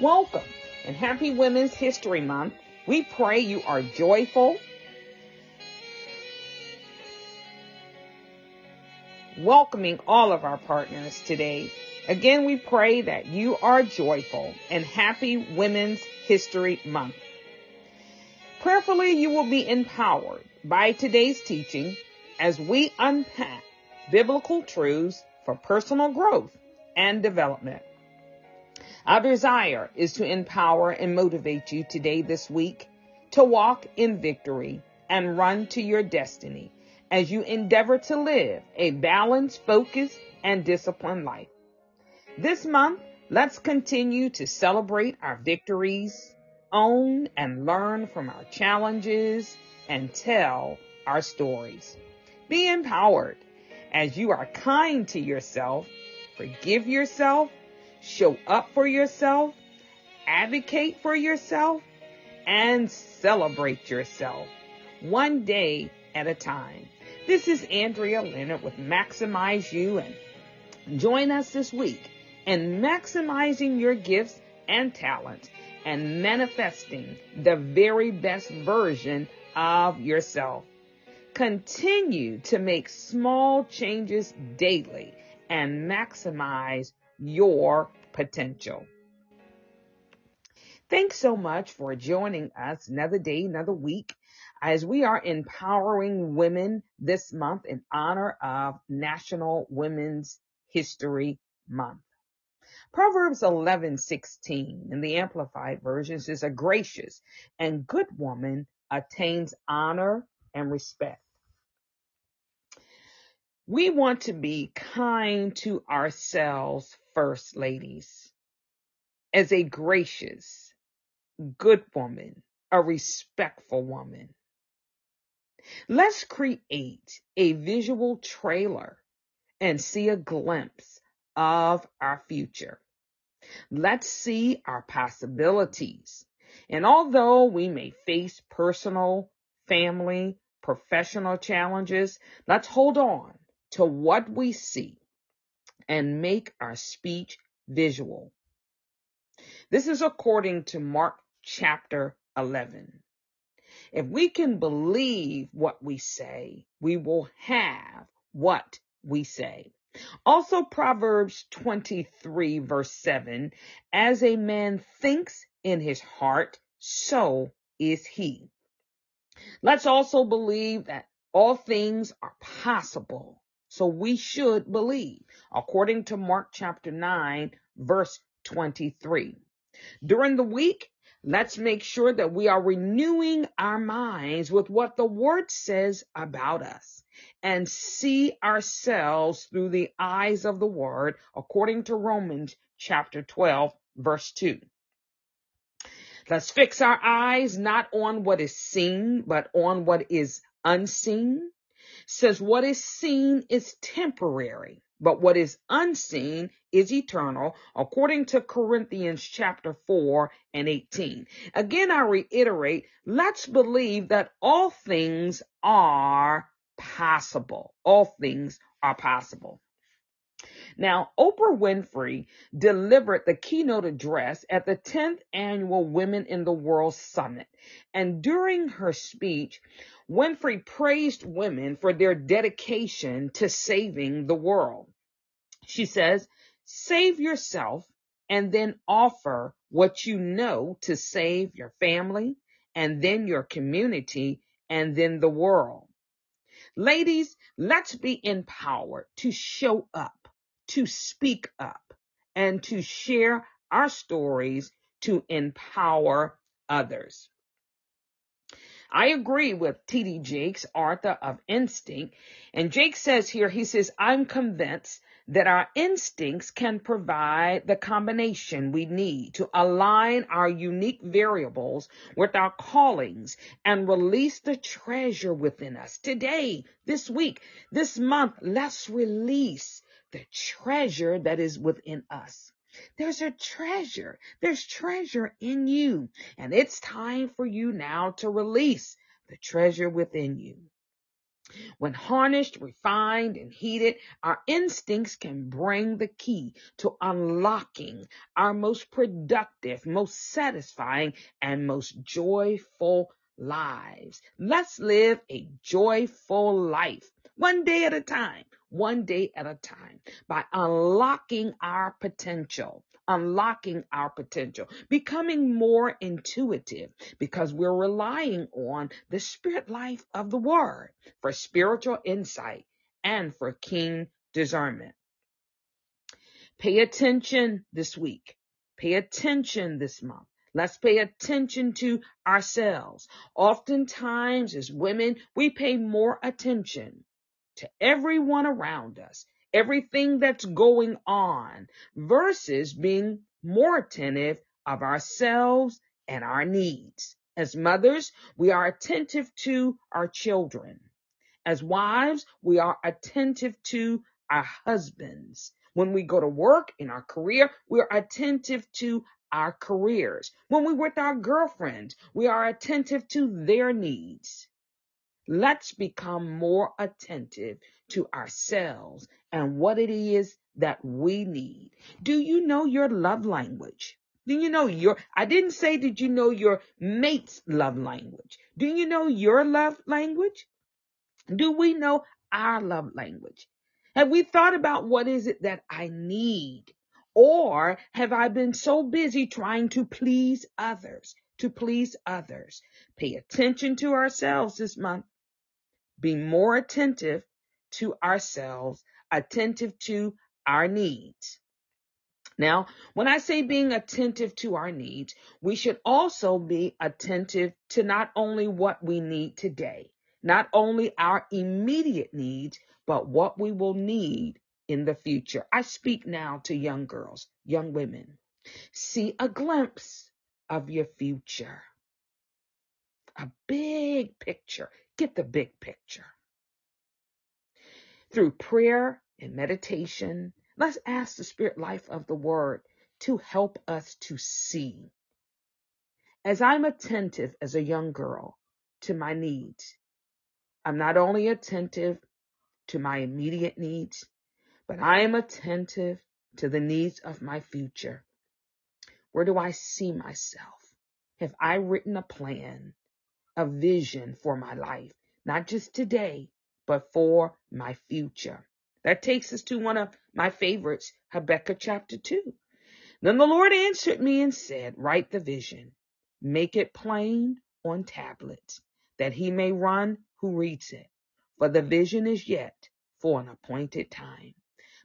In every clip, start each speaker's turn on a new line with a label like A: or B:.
A: Welcome and happy Women's History Month. We pray you are joyful. Welcoming all of our partners today. Again, we pray that you are joyful and happy Women's History Month. Prayerfully, you will be empowered by today's teaching as we unpack biblical truths for personal growth and development. Our desire is to empower and motivate you today, this week, to walk in victory and run to your destiny as you endeavor to live a balanced, focused, and disciplined life. This month, let's continue to celebrate our victories, own and learn from our challenges, and tell our stories. Be empowered as you are kind to yourself, forgive yourself, show up for yourself, advocate for yourself, and celebrate yourself one day at a time. This is Andrea Leonard with Maximize You and join us this week in maximizing your gifts and talents and manifesting the very best version of yourself. Continue to make small changes daily and maximize your potential. Thanks so much for joining us another day, another week, as we are empowering women this month in honor of National Women's History Month. Proverbs 11:16 in the amplified version says a gracious and good woman attains honor and respect. We want to be kind to ourselves first, ladies. As a gracious, good woman, a respectful woman. Let's create a visual trailer and see a glimpse of our future. Let's see our possibilities. And although we may face personal, family, professional challenges, let's hold on to what we see and make our speech visual. This is according to Mark chapter 11. If we can believe what we say, we will have what we say. Also, Proverbs 23 verse 7, as a man thinks in his heart, so is he. Let's also believe that all things are possible. So we should believe, according to Mark chapter 9, verse 23. During the week, let's make sure that we are renewing our minds with what the word says about us and see ourselves through the eyes of the word according to Romans chapter 12 verse 2. Let's fix our eyes not on what is seen, but on what is unseen. Says what is seen is temporary, but what is unseen is eternal, according to Corinthians chapter 4 and 18. Again, I reiterate, let's believe that all things are possible. All things are possible. Now, Oprah Winfrey delivered the keynote address at the 10th annual Women in the World Summit. And during her speech, Winfrey praised women for their dedication to saving the world. She says, save yourself and then offer what you know to save your family and then your community and then the world. Ladies, let's be empowered to show up, to speak up, and to share our stories to empower others. I agree with TD Jakes, author of Instinct. And Jake says here, he says, I'm convinced that our instincts can provide the combination we need to align our unique variables with our callings and release the treasure within us. Today, this week, this month, let's release the treasure that is within us. There's a treasure. There's treasure in you. And it's time for you now to release the treasure within you. When harnessed, refined, and heated, our instincts can bring the key to unlocking our most productive, most satisfying, and most joyful lives. Let's live a joyful life, one day at a time, one day at a time, by unlocking our potential unlocking our potential, becoming more intuitive because we're relying on the spirit life of the word for spiritual insight and for keen discernment. Pay attention this week. Pay attention this month. Let's pay attention to ourselves. Oftentimes, as women, we pay more attention to everyone around us everything that's going on versus being more attentive of ourselves and our needs. As mothers, we are attentive to our children. As wives, we are attentive to our husbands. When we go to work in our career, we are attentive to our careers. When we're with our girlfriends, we are attentive to their needs. Let's become more attentive to ourselves and what it is that we need. Do you know your love language? Do you know your, I didn't say, did you know your mate's love language? Do you know your love language? Do we know our love language? Have we thought about what is it that I need? Or have I been so busy trying to please others, to please others? Pay attention to ourselves this month. Be more attentive to ourselves, attentive to our needs. Now, when I say being attentive to our needs, we should also be attentive to not only what we need today, not only our immediate needs, but what we will need in the future. I speak now to young girls, young women. See a glimpse of your future. A big picture. Get the big picture. Through prayer and meditation, let's ask the spirit life of the word to help us to see. As I'm attentive as a young girl to my needs, I'm not only attentive to my immediate needs, but I am attentive to the needs of my future. Where do I see myself? Have I written a plan, a vision for my life, not just today, but for my future. That takes us to one of my favorites, Habakkuk chapter 2. Then the Lord answered me and said, Write the vision, make it plain on tablets, that he may run who reads it. For the vision is yet for an appointed time.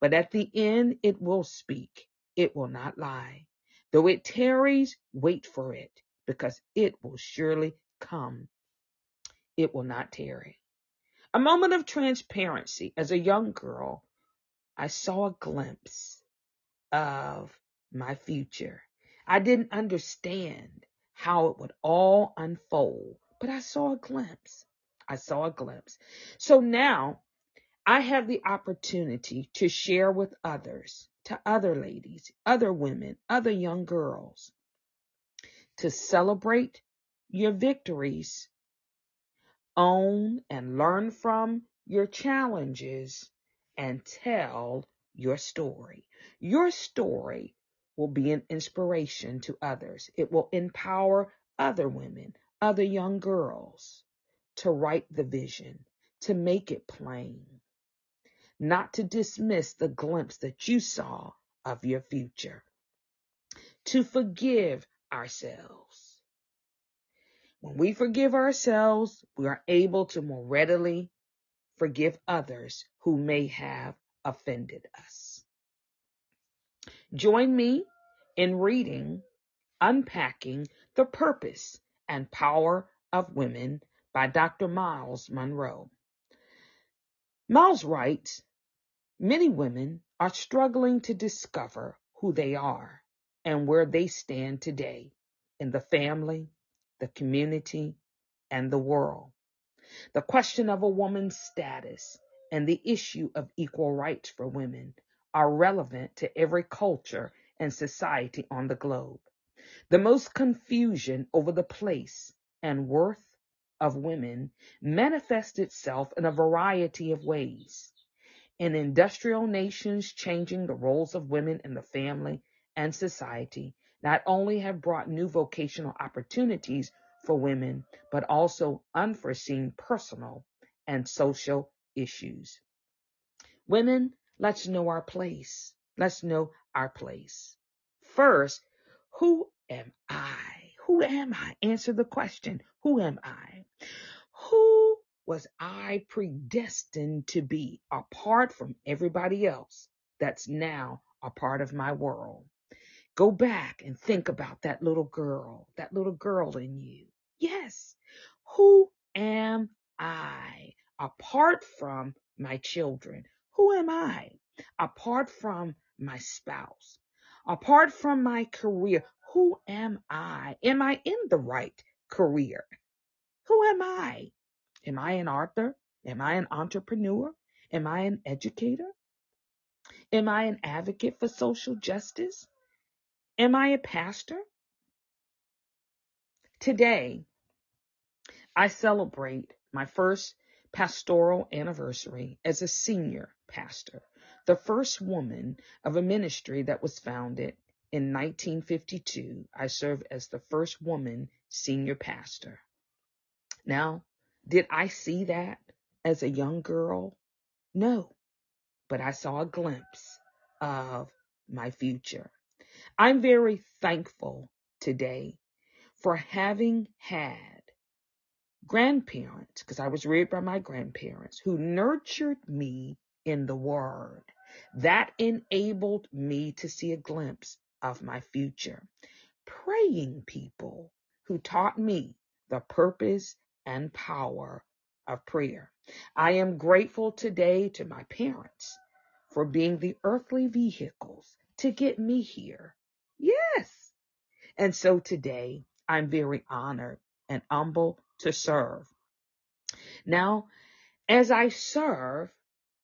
A: But at the end it will speak, it will not lie. Though it tarries, wait for it, because it will surely come. It will not tarry. A moment of transparency. As a young girl, I saw a glimpse of my future. I didn't understand how it would all unfold, but I saw a glimpse. I saw a glimpse. So now I have the opportunity to share with others, to other ladies, other women, other young girls, to celebrate your victories own and learn from your challenges and tell your story. Your story will be an inspiration to others. It will empower other women, other young girls to write the vision, to make it plain, not to dismiss the glimpse that you saw of your future, to forgive ourselves when we forgive ourselves, we are able to more readily forgive others who may have offended us. Join me in reading Unpacking the Purpose and Power of Women by Dr. Myles Munroe. Myles writes, Many women are struggling to discover who they are and where they stand today in the family, the community, and the world. The question of a woman's status and the issue of equal rights for women are relevant to every culture and society on the globe. The most confusion over the place and worth of women manifests itself in a variety of ways. In industrial nations, changing the roles of women in the family and society not only have brought new vocational opportunities for women, but also unforeseen personal and social issues. Women, let's know our place. Let's know our place. First, who am I? Who am I? Answer the question. Who am I? Who was I predestined to be apart from everybody else that's now a part of my world? Go back and think about that little girl, that little girl in you. Yes. Who am I apart from my children? Who am I apart from my spouse? Apart from my career, who am I? Am I in the right career? Who am I? Am I an author? Am I an entrepreneur? Am I an educator? Am I an advocate for social justice? Am I a pastor? Today, I celebrate my first pastoral anniversary as a senior pastor, the first woman of a ministry that was founded in 1952. I served as the first woman senior pastor. Now, did I see that as a young girl? No, but I saw a glimpse of my future. I'm very thankful today for having had grandparents, because I was reared by my grandparents, who nurtured me in the Word. That enabled me to see a glimpse of my future. Praying people who taught me the purpose and power of prayer. I am grateful today to my parents for being the earthly vehicles to get me here. Yes. And so today I'm very honored and humble to serve. Now, as I serve,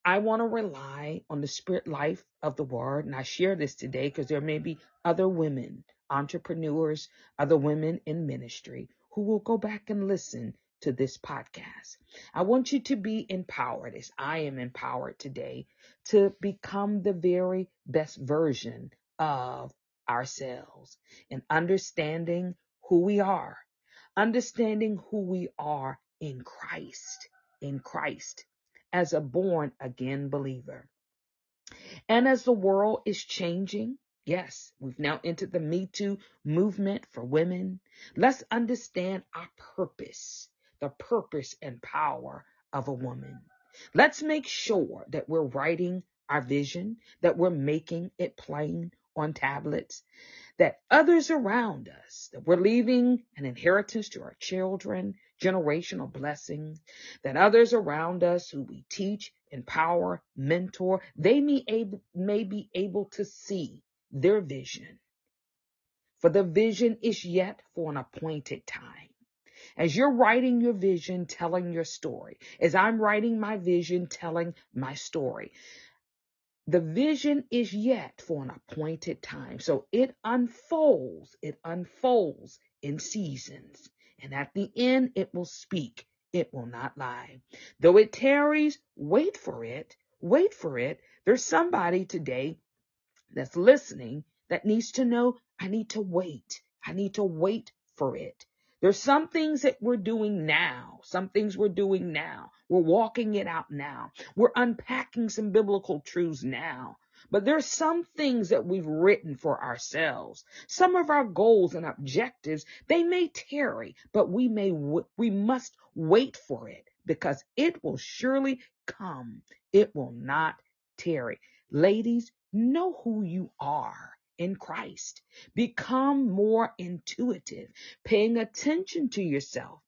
A: I want to rely on the spirit life of the word. And I share this today because there may be other women, entrepreneurs, other women in ministry who will go back and listen to this podcast. I want you to be empowered as I am empowered today to become the very best version of ourselves and understanding who we are understanding who we are in Christ, in Christ, as a born again believer. And as the world is changing, yes, we've now entered the Me Too movement for women. Let's understand our purpose, the purpose and power of a woman. Let's make sure that we're writing our vision, that we're making it plain on tablets, that others around us, that we're leaving an inheritance to our children, generational blessings, that others around us who we teach, empower, mentor, they may, may be able to see their vision. For the vision is yet for an appointed time. As you're writing your vision, telling your story, as I'm writing my vision, telling my story, the vision is yet for an appointed time. So it unfolds, it unfolds in seasons. And at the end, it will speak. It will not lie. Though it tarries, wait for it. Wait for it. There's somebody today that's listening that needs to know I need to wait. I need to wait for it. There's some things that we're doing now, some things we're doing now. We're walking it out now. We're unpacking some biblical truths now. But there's some things that we've written for ourselves. Some of our goals and objectives, they may tarry, but we may, we must wait for it because it will surely come. It will not tarry. Ladies, know who you are in Christ. Become more intuitive, paying attention to yourself,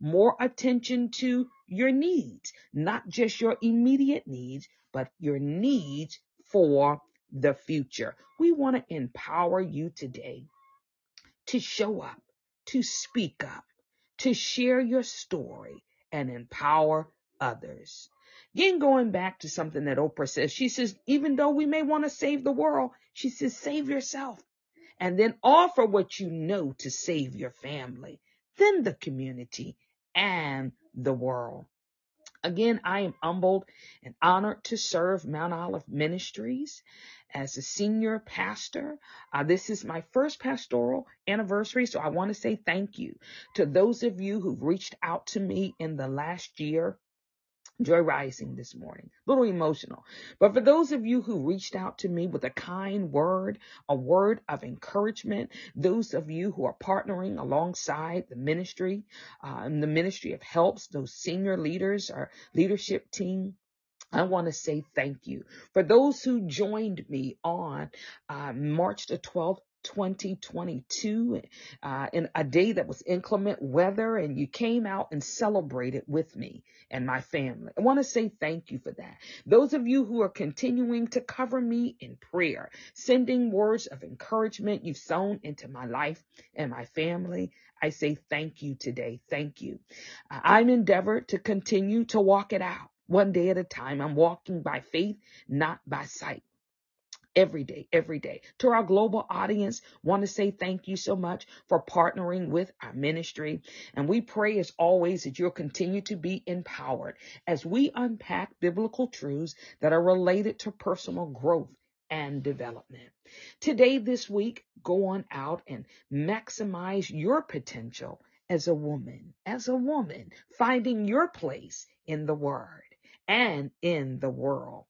A: more attention to your needs, not just your immediate needs, but your needs for the future. We want to empower you today to show up, to speak up, to share your story and empower others. Again, going back to something that Oprah says, she says, even though we may want to save the world, she says, save yourself and then offer what you know to save your family, then the community, and the world. Again, I am humbled and honored to serve Mount Olive Ministries as a senior pastor. Uh, this is my first pastoral anniversary, so I want to say thank you to those of you who've reached out to me in the last year Joy Rising this morning. A little emotional. But for those of you who reached out to me with a kind word, a word of encouragement, those of you who are partnering alongside the ministry, uh, the ministry of helps, those senior leaders, our leadership team, I want to say thank you. For those who joined me on uh, March the 12th, 2022 uh, in a day that was inclement weather and you came out and celebrated with me and my family. I want to say thank you for that. Those of you who are continuing to cover me in prayer, sending words of encouragement you've sown into my life and my family. I say thank you today. Thank you. Uh, I'm endeavored to continue to walk it out one day at a time. I'm walking by faith, not by sight every day, every day. To our global audience, want to say thank you so much for partnering with our ministry. And we pray as always that you'll continue to be empowered as we unpack biblical truths that are related to personal growth and development. Today, this week, go on out and maximize your potential as a woman, as a woman, finding your place in the word and in the world.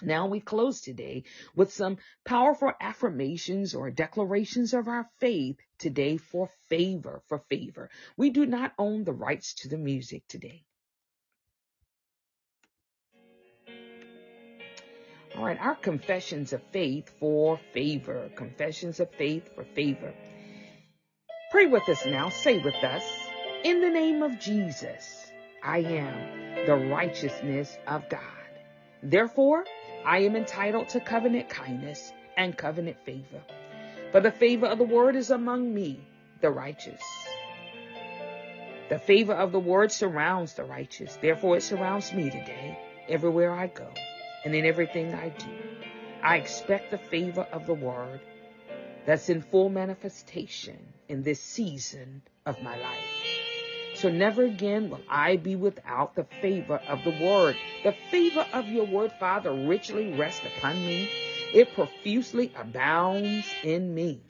A: Now we close today with some powerful affirmations or declarations of our faith today for favor, for favor. We do not own the rights to the music today. All right, our confessions of faith for favor. Confessions of faith for favor. Pray with us now. Say with us, in the name of Jesus, I am the righteousness of God. Therefore, I am entitled to covenant kindness and covenant favor. For the favor of the word is among me, the righteous. The favor of the word surrounds the righteous. Therefore, it surrounds me today, everywhere I go, and in everything I do. I expect the favor of the word that's in full manifestation in this season of my life. So never again will I be without the favor of the word. The favor of your word, Father, richly rests upon me. It profusely abounds in me.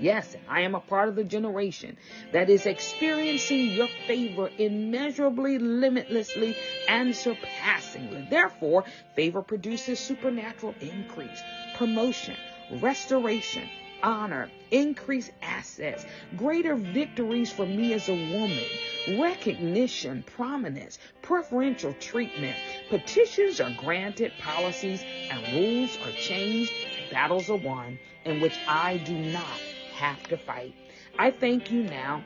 A: Yes, I am a part of the generation that is experiencing your favor immeasurably, limitlessly, and surpassingly. Therefore, favor produces supernatural increase, promotion, restoration, honor, increased assets, greater victories for me as a woman, recognition, prominence, preferential treatment. Petitions are granted, policies and rules are changed, battles are won in which I do not have to fight. I thank you now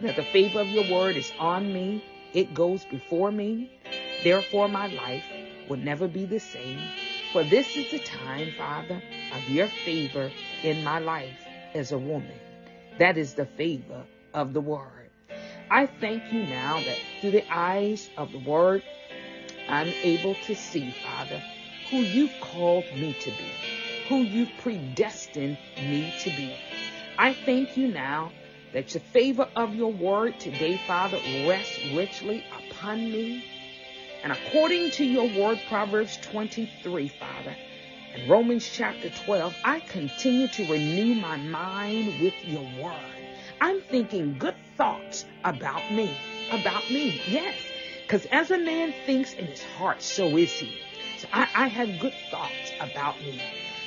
A: that the favor of your word is on me. It goes before me. Therefore, my life will never be the same. For this is the time, Father, of your favor in my life as a woman. That is the favor of the word. I thank you now that through the eyes of the word, I'm able to see, Father, who you've called me to be, who you've predestined me to be. I thank you now that the favor of your word today, Father, rests richly upon me. And according to your word, Proverbs 23, Father, in Romans chapter 12, I continue to renew my mind with your word. I'm thinking good thoughts about me, about me, yes. Because as a man thinks in his heart, so is he. So I, I have good thoughts about me.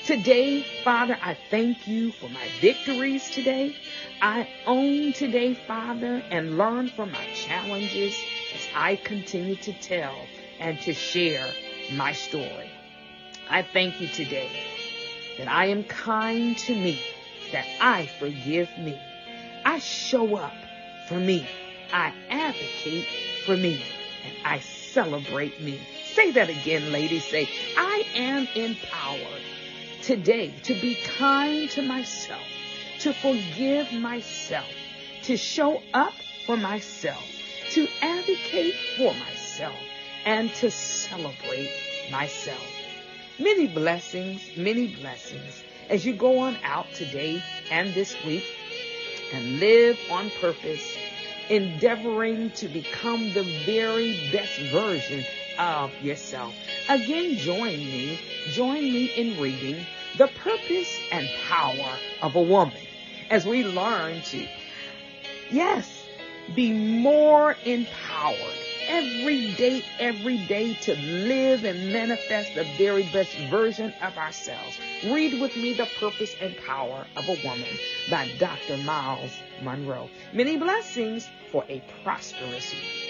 A: Today, Father, I thank you for my victories today. I own today, Father, and learn from my challenges as I continue to tell and to share my story. I thank you today that I am kind to me, that I forgive me. I show up for me. I advocate for me and I celebrate me. Say that again, ladies. Say, I am empowered today to be kind to myself, to forgive myself, to show up for myself, to advocate for myself, and to celebrate myself. Many blessings, many blessings as you go on out today and this week and live on purpose, endeavoring to become the very best version of yourself. Again, join me, join me in reading The Purpose and Power of a Woman as we learn to, yes, be more empowered every day, every day to live and manifest the very best version of ourselves. Read with me The Purpose and Power of a Woman by Dr. Myles Munroe. Many blessings for a prosperous week.